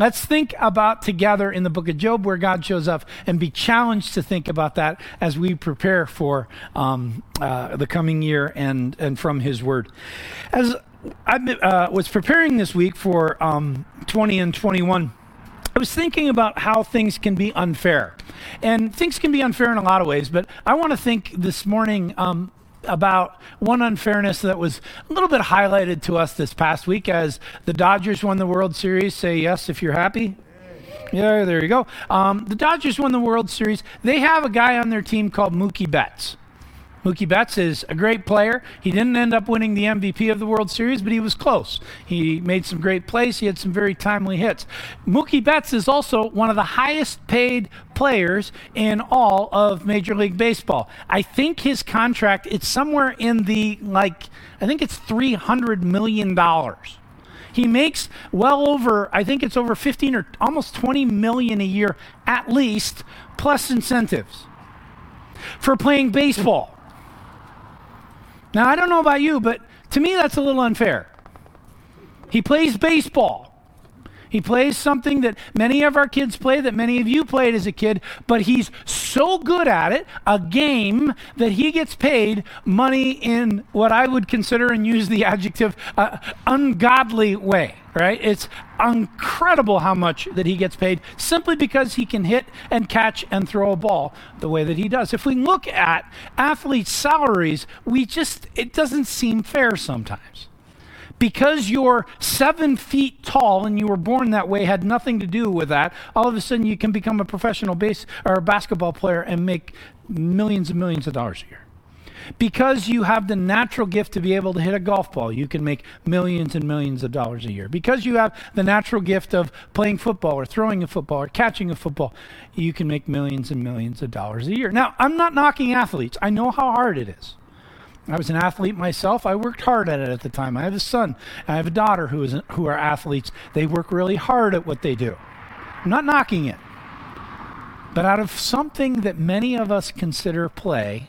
Let's think about together in the book of Job where God shows up and be challenged to think about that as we prepare for um, uh, the coming year and, and from His Word. As I uh, was preparing this week for um, 20 and 21, I was thinking about how things can be unfair. And things can be unfair in a lot of ways, but I want to think this morning um, about one unfairness that was a little bit highlighted to us this past week as the Dodgers won the World Series. Say yes if you're happy. Yeah, there you go. Um, the Dodgers won the World Series. They have a guy on their team called Mookie Betts. Mookie Betts is a great player. He didn't end up winning the MVP of the World Series, but he was close. He made some great plays. He had some very timely hits. Mookie Betts is also one of the highest paid players in all of Major League Baseball. I think his contract it's somewhere in the like I think it's 300 million dollars. He makes well over, I think it's over 15 or almost 20 million a year at least, plus incentives for playing baseball. Now, I don't know about you, but to me, that's a little unfair. He plays baseball. He plays something that many of our kids play, that many of you played as a kid, but he's so good at it, a game, that he gets paid money in what I would consider and use the adjective uh, ungodly way, right? It's incredible how much that he gets paid simply because he can hit and catch and throw a ball the way that he does. If we look at athletes' salaries, we just, it doesn't seem fair sometimes because you're seven feet tall and you were born that way had nothing to do with that. All of a sudden, you can become a professional base or a basketball player and make millions and millions of dollars a year. Because you have the natural gift to be able to hit a golf ball, you can make millions and millions of dollars a year. Because you have the natural gift of playing football or throwing a football or catching a football, you can make millions and millions of dollars a year. Now, I'm not knocking athletes, I know how hard it is. I was an athlete myself. I worked hard at it at the time. I have a son. I have a daughter who is who are athletes. They work really hard at what they do. I'm not knocking it. But out of something that many of us consider play,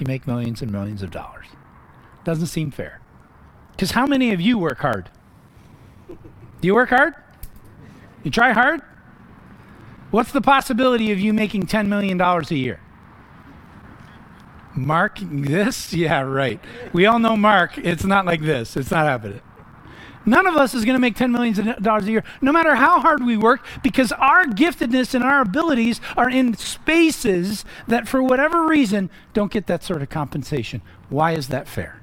you make millions and millions of dollars. Doesn't seem fair. Because how many of you work hard? Do you work hard? You try hard? What's the possibility of you making $10 million a year? Mark this? Yeah, right. We all know Mark. It's not like this. It's not happening. None of us is going to make $10 million a year, no matter how hard we work, because our giftedness and our abilities are in spaces that, for whatever reason, don't get that sort of compensation. Why is that fair?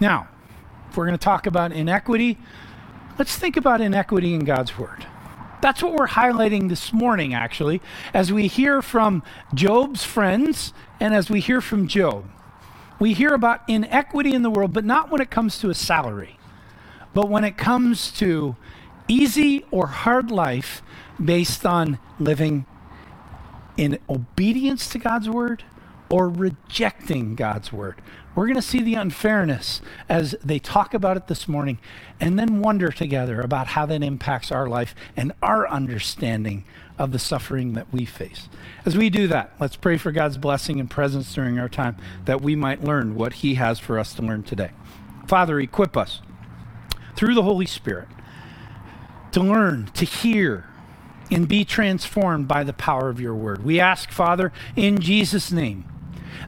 Now, if we're going to talk about inequity, let's think about inequity in God's Word. That's what we're highlighting this morning, actually, as we hear from Job's friends and as we hear from Job. We hear about inequity in the world, but not when it comes to a salary, but when it comes to easy or hard life based on living in obedience to God's word or rejecting God's word. We're going to see the unfairness as they talk about it this morning and then wonder together about how that impacts our life and our understanding of the suffering that we face. As we do that, let's pray for God's blessing and presence during our time that we might learn what He has for us to learn today. Father, equip us through the Holy Spirit to learn, to hear, and be transformed by the power of your word. We ask, Father, in Jesus' name,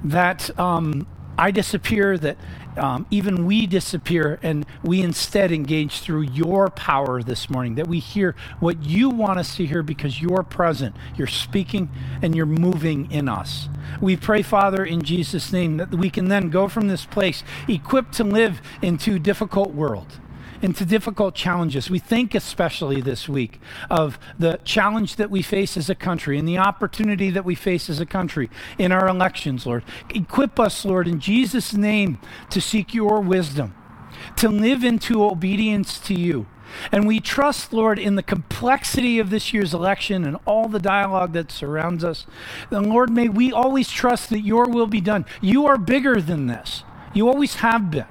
that um, I disappear, that um, even we disappear, and we instead engage through your power this morning, that we hear what you want us to hear because you're present, you're speaking, and you're moving in us. We pray, Father, in Jesus' name, that we can then go from this place equipped to live into difficult world into difficult challenges. We think, especially this week, of the challenge that we face as a country and the opportunity that we face as a country in our elections, Lord. Equip us, Lord, in Jesus' name to seek your wisdom, to live into obedience to you. And we trust, Lord, in the complexity of this year's election and all the dialogue that surrounds us. And Lord, may we always trust that your will be done. You are bigger than this, you always have been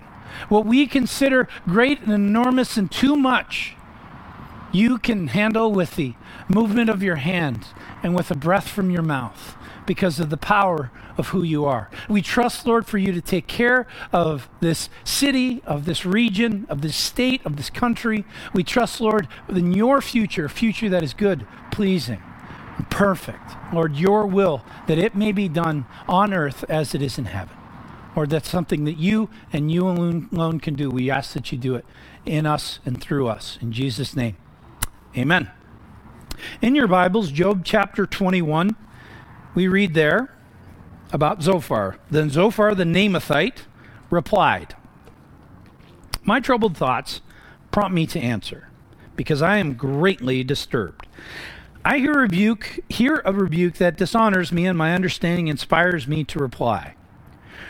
what we consider great and enormous and too much you can handle with the movement of your hand and with a breath from your mouth because of the power of who you are. We trust, Lord, for you to take care of this city, of this region, of this state, of this country. We trust, Lord, in your future, a future that is good, pleasing, perfect. Lord, your will, that it may be done on earth as it is in heaven. Lord, that's something that you and you alone can do. We ask that you do it in us and through us. In Jesus' name, amen. In your Bibles, Job chapter 21, we read there about Zophar. Then Zophar the Naamathite replied, My troubled thoughts prompt me to answer, because I am greatly disturbed. I hear rebuke, hear a rebuke that dishonors me, and my understanding inspires me to reply.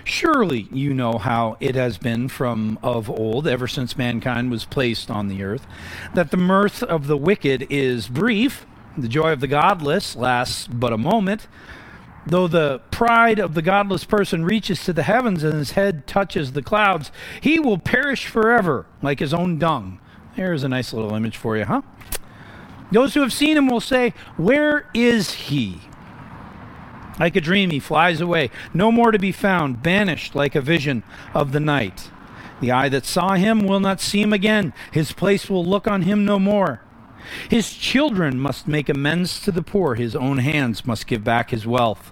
Surely you know how it has been from of old, ever since mankind was placed on the earth, that the mirth of the wicked is brief, the joy of the godless lasts but a moment. Though the pride of the godless person reaches to the heavens and his head touches the clouds, he will perish forever like his own dung. There's a nice little image for you, huh? Those who have seen him will say, Where is he? Like a dream, he flies away, no more to be found, banished like a vision of the night. The eye that saw him will not see him again, his place will look on him no more. His children must make amends to the poor, his own hands must give back his wealth.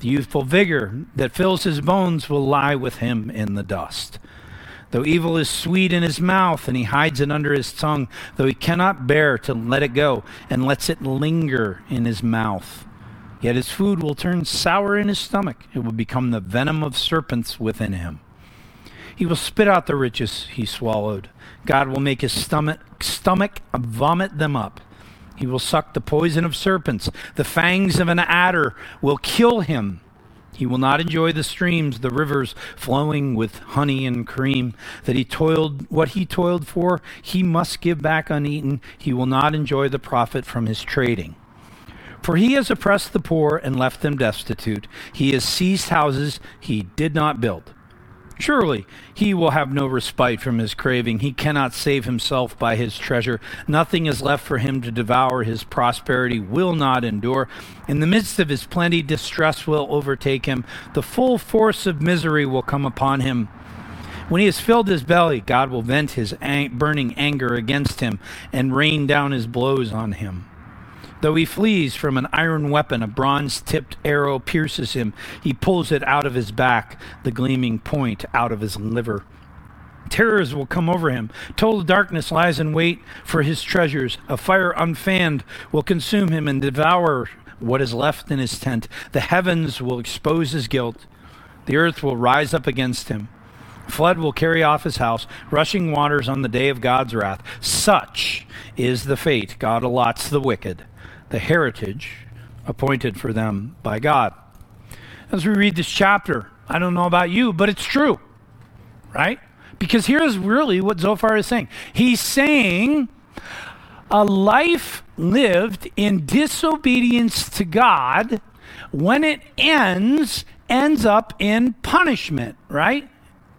The youthful vigor that fills his bones will lie with him in the dust. Though evil is sweet in his mouth, and he hides it under his tongue, though he cannot bear to let it go, and lets it linger in his mouth. Yet his food will turn sour in his stomach. It will become the venom of serpents within him. He will spit out the riches he swallowed. God will make his stomach, stomach vomit them up. He will suck the poison of serpents. The fangs of an adder will kill him. He will not enjoy the streams, the rivers flowing with honey and cream that he toiled what he toiled for, he must give back uneaten. He will not enjoy the profit from his trading. For he has oppressed the poor and left them destitute. He has seized houses he did not build. Surely he will have no respite from his craving. He cannot save himself by his treasure. Nothing is left for him to devour. His prosperity will not endure. In the midst of his plenty, distress will overtake him. The full force of misery will come upon him. When he has filled his belly, God will vent his burning anger against him and rain down his blows on him. Though he flees from an iron weapon, a bronze tipped arrow pierces him. He pulls it out of his back, the gleaming point out of his liver. Terrors will come over him. Total darkness lies in wait for his treasures. A fire unfanned will consume him and devour what is left in his tent. The heavens will expose his guilt. The earth will rise up against him. Flood will carry off his house, rushing waters on the day of God's wrath. Such is the fate God allots the wicked the heritage appointed for them by God. As we read this chapter, I don't know about you, but it's true, right? Because here's really what Zophar is saying. He's saying a life lived in disobedience to God, when it ends, ends up in punishment, right?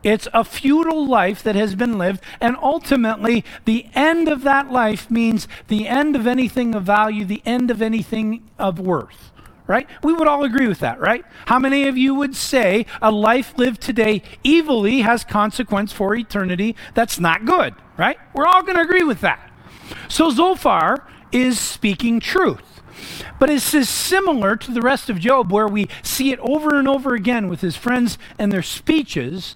It's a futile life that has been lived, and ultimately, the end of that life means the end of anything of value, the end of anything of worth. Right? We would all agree with that, right? How many of you would say a life lived today evilly has consequence for eternity that's not good, right? We're all going to agree with that. So Zophar is speaking truth. But this is similar to the rest of Job, where we see it over and over again with his friends and their speeches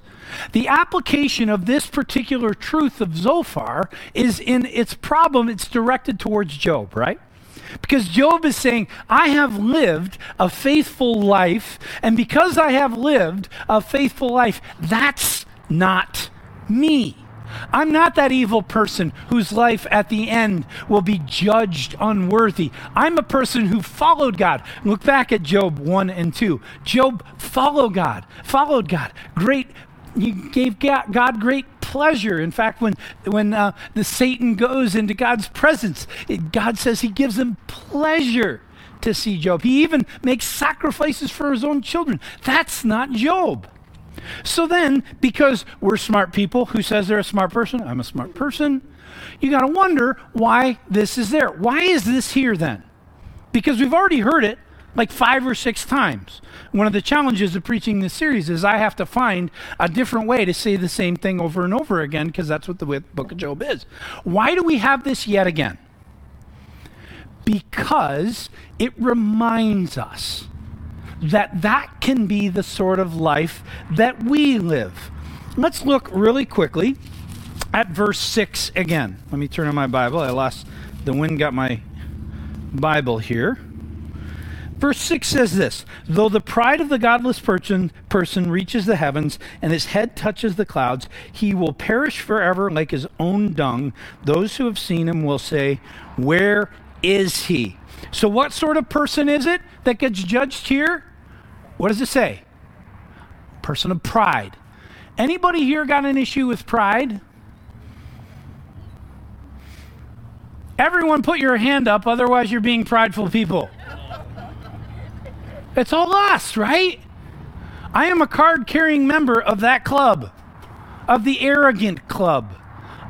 the application of this particular truth of Zophar is in its problem, it's directed towards Job, right? Because Job is saying, I have lived a faithful life, and because I have lived a faithful life, that's not me. I'm not that evil person whose life at the end will be judged unworthy. I'm a person who followed God. Look back at Job 1 and 2. Job followed God, followed God. Great he gave God great pleasure. In fact, when, when uh, the Satan goes into God's presence, it, God says he gives him pleasure to see Job. He even makes sacrifices for his own children. That's not Job. So then, because we're smart people, who says they're a smart person? I'm a smart person. You got to wonder why this is there. Why is this here then? Because we've already heard it like five or six times. One of the challenges of preaching this series is I have to find a different way to say the same thing over and over again because that's what the book of Job is. Why do we have this yet again? Because it reminds us that that can be the sort of life that we live. Let's look really quickly at verse 6 again. Let me turn on my Bible. I lost the wind got my Bible here. Verse 6 says this Though the pride of the godless person, person reaches the heavens and his head touches the clouds, he will perish forever like his own dung. Those who have seen him will say, Where is he? So, what sort of person is it that gets judged here? What does it say? Person of pride. Anybody here got an issue with pride? Everyone put your hand up, otherwise, you're being prideful people. It's all us, right? I am a card carrying member of that club, of the arrogant club,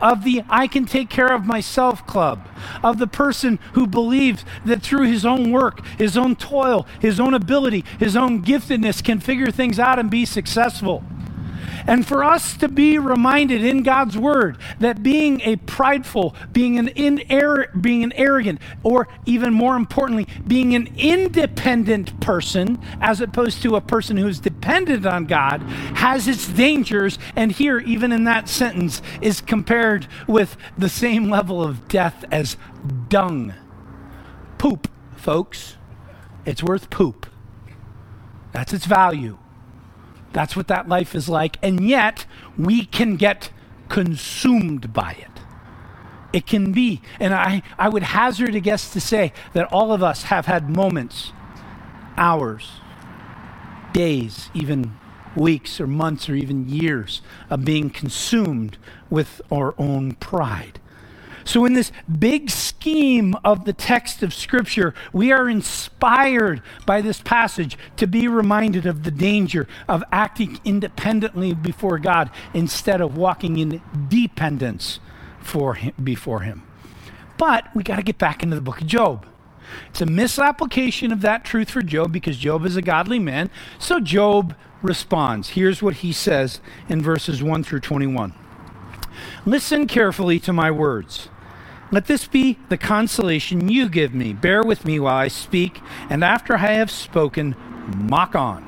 of the I can take care of myself club, of the person who believes that through his own work, his own toil, his own ability, his own giftedness can figure things out and be successful. And for us to be reminded in God's word that being a prideful, being an in being an arrogant, or even more importantly, being an independent person, as opposed to a person who is dependent on God, has its dangers. And here, even in that sentence, is compared with the same level of death as dung. Poop, folks. It's worth poop. That's its value. That's what that life is like. And yet, we can get consumed by it. It can be. And I, I would hazard a guess to say that all of us have had moments, hours, days, even weeks or months or even years of being consumed with our own pride. So, in this big scheme of the text of Scripture, we are inspired by this passage to be reminded of the danger of acting independently before God instead of walking in dependence for him, before Him. But we got to get back into the book of Job. It's a misapplication of that truth for Job because Job is a godly man. So Job responds. Here's what he says in verses 1 through 21. Listen carefully to my words. Let this be the consolation you give me. Bear with me while I speak, and after I have spoken, mock on.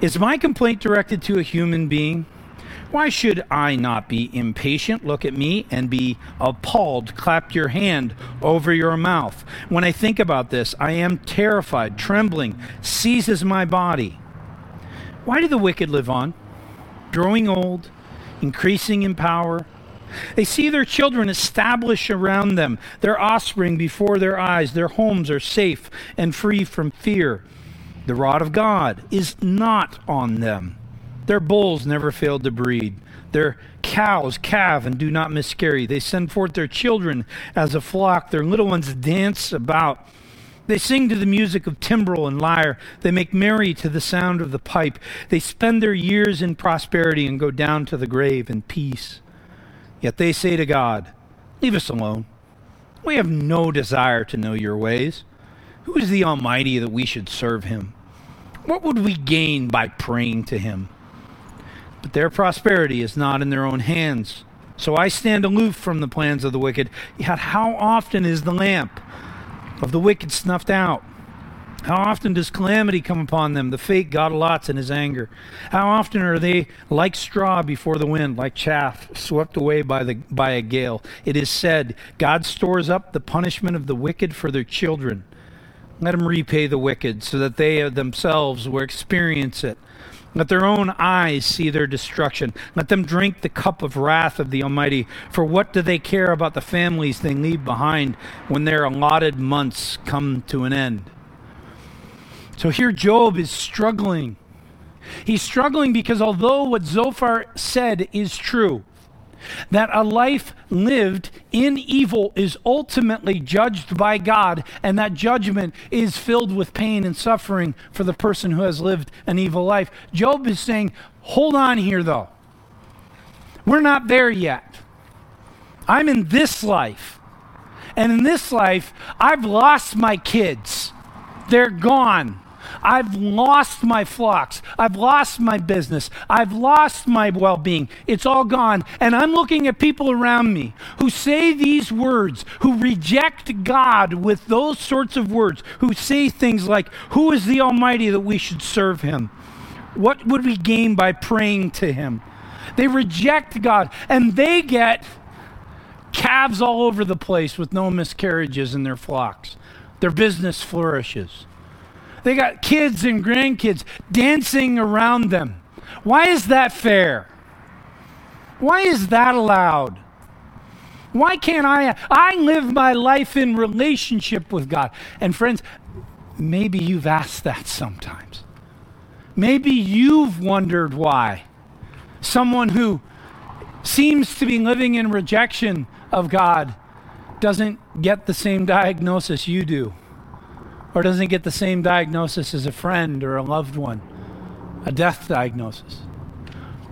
Is my complaint directed to a human being? Why should I not be impatient? Look at me and be appalled. Clap your hand over your mouth. When I think about this, I am terrified. Trembling seizes my body. Why do the wicked live on? Growing old, increasing in power they see their children establish around them, their offspring before their eyes. Their homes are safe and free from fear. The rod of God is not on them. Their bulls never fail to breed. Their cows calve and do not miscarry. They send forth their children as a flock. Their little ones dance about. They sing to the music of timbrel and lyre. They make merry to the sound of the pipe. They spend their years in prosperity and go down to the grave in peace. Yet they say to God, Leave us alone. We have no desire to know your ways. Who is the Almighty that we should serve him? What would we gain by praying to him? But their prosperity is not in their own hands. So I stand aloof from the plans of the wicked. Yet how often is the lamp of the wicked snuffed out? How often does calamity come upon them, the fate God allots in his anger? How often are they like straw before the wind, like chaff swept away by, the, by a gale? It is said, God stores up the punishment of the wicked for their children. Let them repay the wicked so that they themselves will experience it. Let their own eyes see their destruction. Let them drink the cup of wrath of the Almighty. For what do they care about the families they leave behind when their allotted months come to an end? So here Job is struggling. He's struggling because although what Zophar said is true, that a life lived in evil is ultimately judged by God, and that judgment is filled with pain and suffering for the person who has lived an evil life. Job is saying, Hold on here, though. We're not there yet. I'm in this life. And in this life, I've lost my kids. They're gone. I've lost my flocks. I've lost my business. I've lost my well being. It's all gone. And I'm looking at people around me who say these words, who reject God with those sorts of words, who say things like, Who is the Almighty that we should serve him? What would we gain by praying to him? They reject God and they get calves all over the place with no miscarriages in their flocks. Their business flourishes. They got kids and grandkids dancing around them. Why is that fair? Why is that allowed? Why can't I? I live my life in relationship with God. And friends, maybe you've asked that sometimes. Maybe you've wondered why. Someone who seems to be living in rejection of God doesn't get the same diagnosis you do, or doesn't get the same diagnosis as a friend or a loved one, a death diagnosis.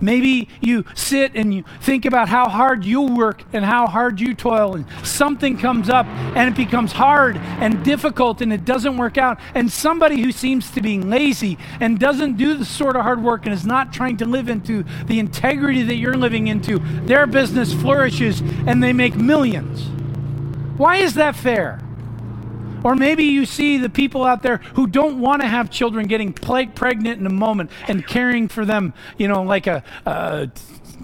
Maybe you sit and you think about how hard you work and how hard you toil, and something comes up and it becomes hard and difficult and it doesn't work out. And somebody who seems to be lazy and doesn't do the sort of hard work and is not trying to live into the integrity that you're living into, their business flourishes and they make millions. Why is that fair? Or maybe you see the people out there who don't want to have children getting pregnant in a moment and caring for them, you know, like a uh,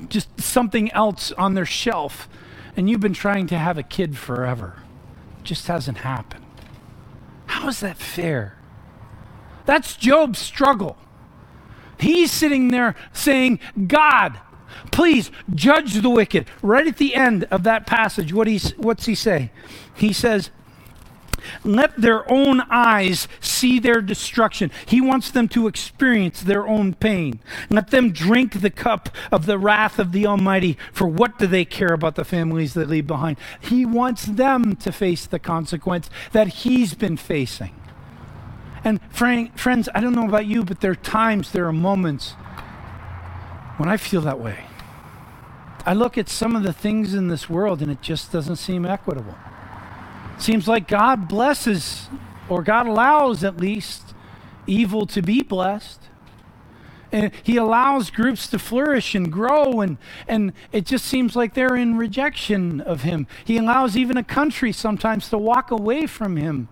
just something else on their shelf. And you've been trying to have a kid forever. It just hasn't happened. How is that fair? That's Job's struggle. He's sitting there saying, God, please judge the wicked. Right at the end of that passage, what he's, what's he say? He says, let their own eyes see their destruction. He wants them to experience their own pain. Let them drink the cup of the wrath of the Almighty. For what do they care about the families they leave behind? He wants them to face the consequence that he's been facing. And friends, I don't know about you, but there are times, there are moments when I feel that way. I look at some of the things in this world and it just doesn't seem equitable. Seems like God blesses, or God allows at least, evil to be blessed. And he allows groups to flourish and grow, and, and it just seems like they're in rejection of him. He allows even a country sometimes to walk away from him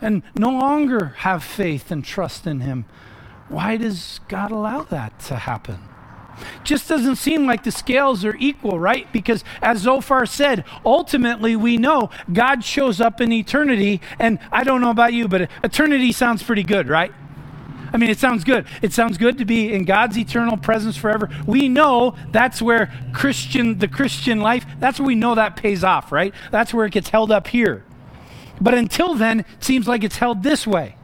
and no longer have faith and trust in him. Why does God allow that to happen? Just doesn't seem like the scales are equal, right? Because as Zophar said, ultimately we know God shows up in eternity. And I don't know about you, but eternity sounds pretty good, right? I mean, it sounds good. It sounds good to be in God's eternal presence forever. We know that's where Christian, the Christian life, that's where we know that pays off, right? That's where it gets held up here. But until then, it seems like it's held this way.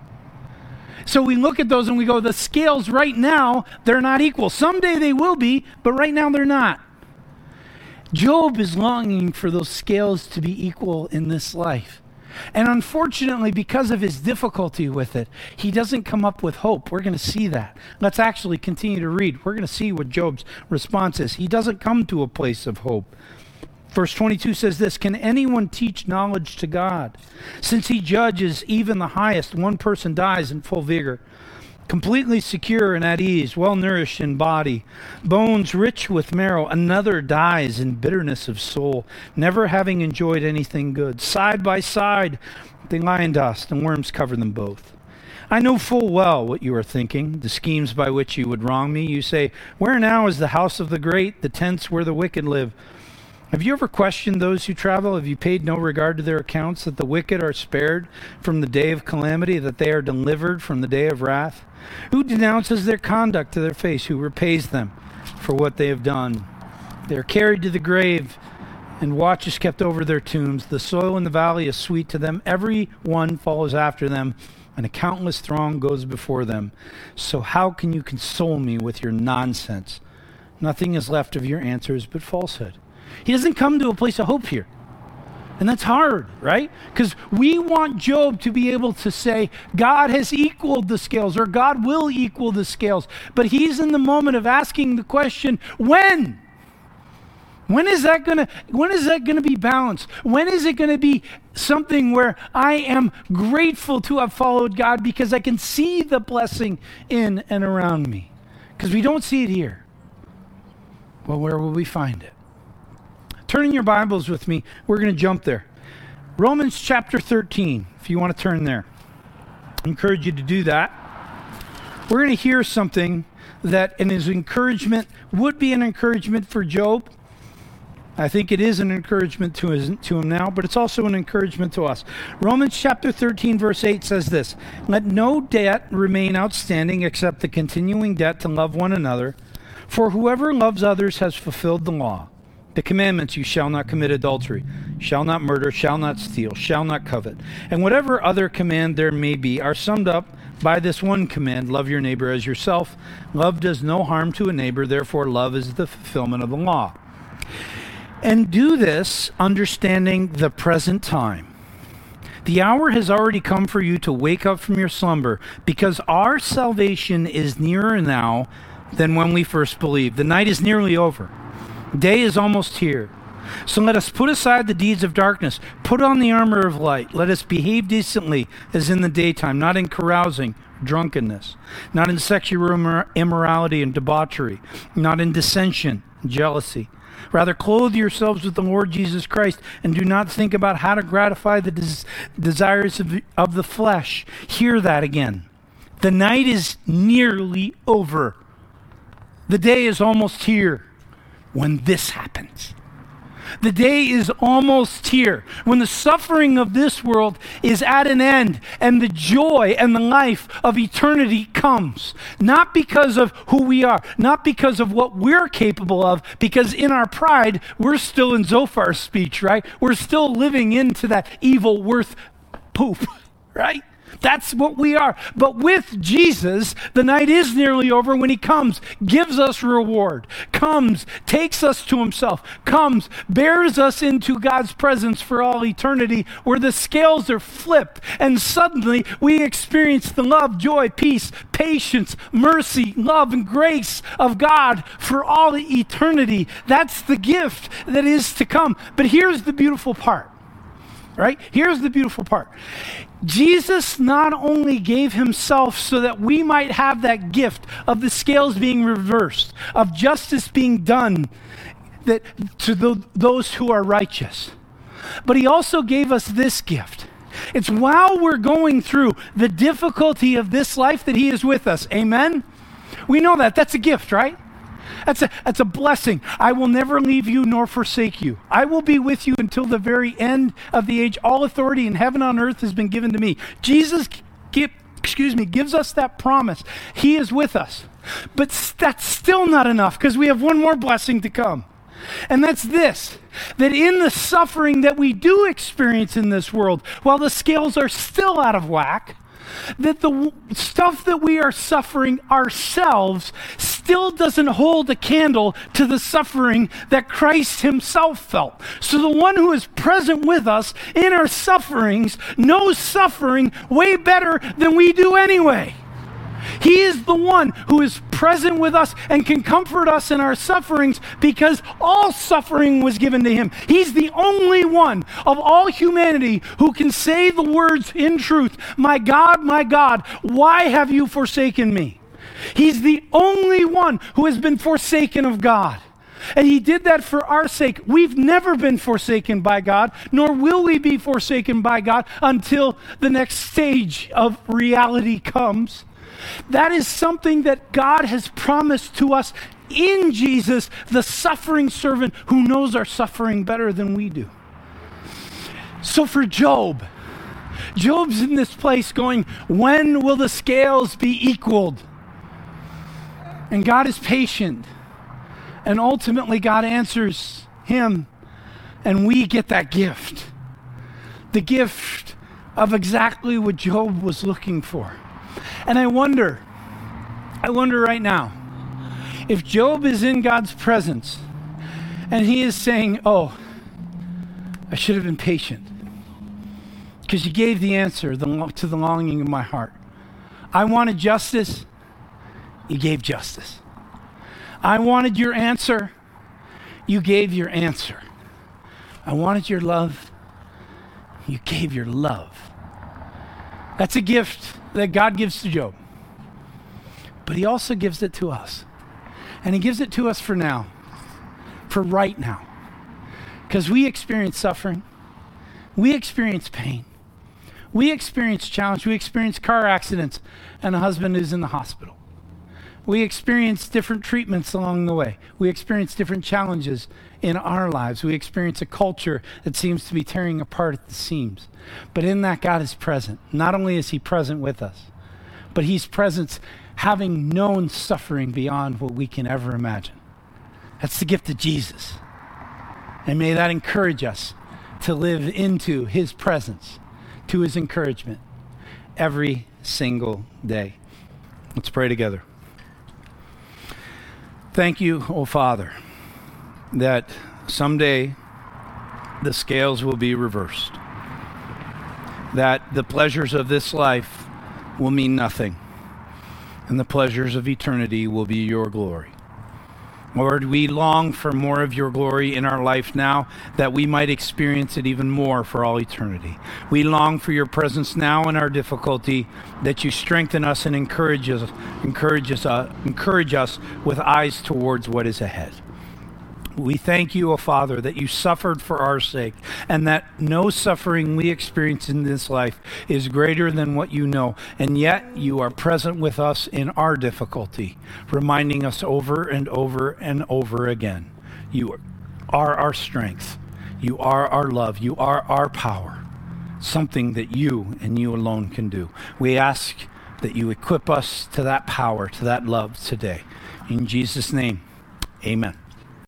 So we look at those and we go, the scales right now, they're not equal. Someday they will be, but right now they're not. Job is longing for those scales to be equal in this life. And unfortunately, because of his difficulty with it, he doesn't come up with hope. We're going to see that. Let's actually continue to read. We're going to see what Job's response is. He doesn't come to a place of hope. Verse 22 says this Can anyone teach knowledge to God? Since he judges even the highest, one person dies in full vigor, completely secure and at ease, well nourished in body, bones rich with marrow. Another dies in bitterness of soul, never having enjoyed anything good. Side by side, they lie in dust, and worms cover them both. I know full well what you are thinking, the schemes by which you would wrong me. You say, Where now is the house of the great, the tents where the wicked live? Have you ever questioned those who travel? Have you paid no regard to their accounts that the wicked are spared from the day of calamity, that they are delivered from the day of wrath? Who denounces their conduct to their face? Who repays them for what they have done? They are carried to the grave, and watch is kept over their tombs. The soil in the valley is sweet to them. Every one follows after them, and a countless throng goes before them. So, how can you console me with your nonsense? Nothing is left of your answers but falsehood. He doesn't come to a place of hope here. And that's hard, right? Because we want Job to be able to say, God has equaled the scales, or God will equal the scales. But he's in the moment of asking the question, when? When is that to when is that to be balanced? When is it to be something where I am grateful to have followed God because I can see the blessing in and around me? Because we don't see it here. Well, where will we find it? Turn in your Bibles with me. We're going to jump there. Romans chapter 13, if you want to turn there. I encourage you to do that. We're going to hear something that in his encouragement would be an encouragement for Job. I think it is an encouragement to, his, to him now, but it's also an encouragement to us. Romans chapter 13, verse 8 says this Let no debt remain outstanding except the continuing debt to love one another, for whoever loves others has fulfilled the law. The commandments you shall not commit adultery, shall not murder, shall not steal, shall not covet, and whatever other command there may be are summed up by this one command love your neighbor as yourself. Love does no harm to a neighbor, therefore, love is the fulfillment of the law. And do this understanding the present time. The hour has already come for you to wake up from your slumber because our salvation is nearer now than when we first believed. The night is nearly over, day is almost here. So let us put aside the deeds of darkness, put on the armor of light. Let us behave decently as in the daytime, not in carousing, drunkenness, not in sexual immorality and debauchery, not in dissension, jealousy. Rather, clothe yourselves with the Lord Jesus Christ and do not think about how to gratify the des- desires of of the flesh. Hear that again. The night is nearly over, the day is almost here when this happens. The day is almost here when the suffering of this world is at an end and the joy and the life of eternity comes. Not because of who we are, not because of what we're capable of, because in our pride, we're still in Zophar's speech, right? We're still living into that evil worth poop, right? That's what we are. But with Jesus, the night is nearly over when he comes, gives us reward, comes, takes us to himself, comes, bears us into God's presence for all eternity, where the scales are flipped, and suddenly we experience the love, joy, peace, patience, mercy, love, and grace of God for all eternity. That's the gift that is to come. But here's the beautiful part right? Here's the beautiful part Jesus not only gave himself so that we might have that gift of the scales being reversed, of justice being done that, to the, those who are righteous, but he also gave us this gift. It's while we're going through the difficulty of this life that he is with us. Amen? We know that. That's a gift, right? That's a, that's a blessing. I will never leave you nor forsake you. I will be with you until the very end of the age. All authority in heaven and on earth has been given to me. Jesus, give, excuse me, gives us that promise. He is with us. But that's still not enough because we have one more blessing to come. And that's this that in the suffering that we do experience in this world, while the scales are still out of whack, that the stuff that we are suffering ourselves still doesn't hold a candle to the suffering that Christ himself felt. So the one who is present with us in our sufferings knows suffering way better than we do anyway. He is the one who is present with us and can comfort us in our sufferings because all suffering was given to him. He's the only one of all humanity who can say the words in truth My God, my God, why have you forsaken me? He's the only one who has been forsaken of God. And he did that for our sake. We've never been forsaken by God, nor will we be forsaken by God until the next stage of reality comes. That is something that God has promised to us in Jesus, the suffering servant who knows our suffering better than we do. So for Job, Job's in this place going, When will the scales be equaled? And God is patient. And ultimately, God answers him, and we get that gift the gift of exactly what Job was looking for. And I wonder, I wonder right now, if Job is in God's presence and he is saying, Oh, I should have been patient because you gave the answer to the longing of my heart. I wanted justice, you gave justice. I wanted your answer, You gave your answer. I wanted your love. You gave your love. That's a gift that God gives to Job. But he also gives it to us. And he gives it to us for now, for right now. Because we experience suffering, we experience pain, we experience challenge, we experience car accidents, and a husband is in the hospital. We experience different treatments along the way. We experience different challenges in our lives. We experience a culture that seems to be tearing apart at the seams. But in that, God is present. Not only is He present with us, but He's present having known suffering beyond what we can ever imagine. That's the gift of Jesus. And may that encourage us to live into His presence, to His encouragement every single day. Let's pray together. Thank you, O Father, that someday the scales will be reversed, that the pleasures of this life will mean nothing, and the pleasures of eternity will be your glory. Lord, we long for more of your glory in our life now that we might experience it even more for all eternity. We long for your presence now in our difficulty, that you strengthen us and encourage us, encourage us, uh, encourage us with eyes towards what is ahead. We thank you, O Father, that you suffered for our sake, and that no suffering we experience in this life is greater than what you know. And yet you are present with us in our difficulty, reminding us over and over and over again you are our strength, you are our love, you are our power, something that you and you alone can do. We ask that you equip us to that power, to that love today. In Jesus' name, amen.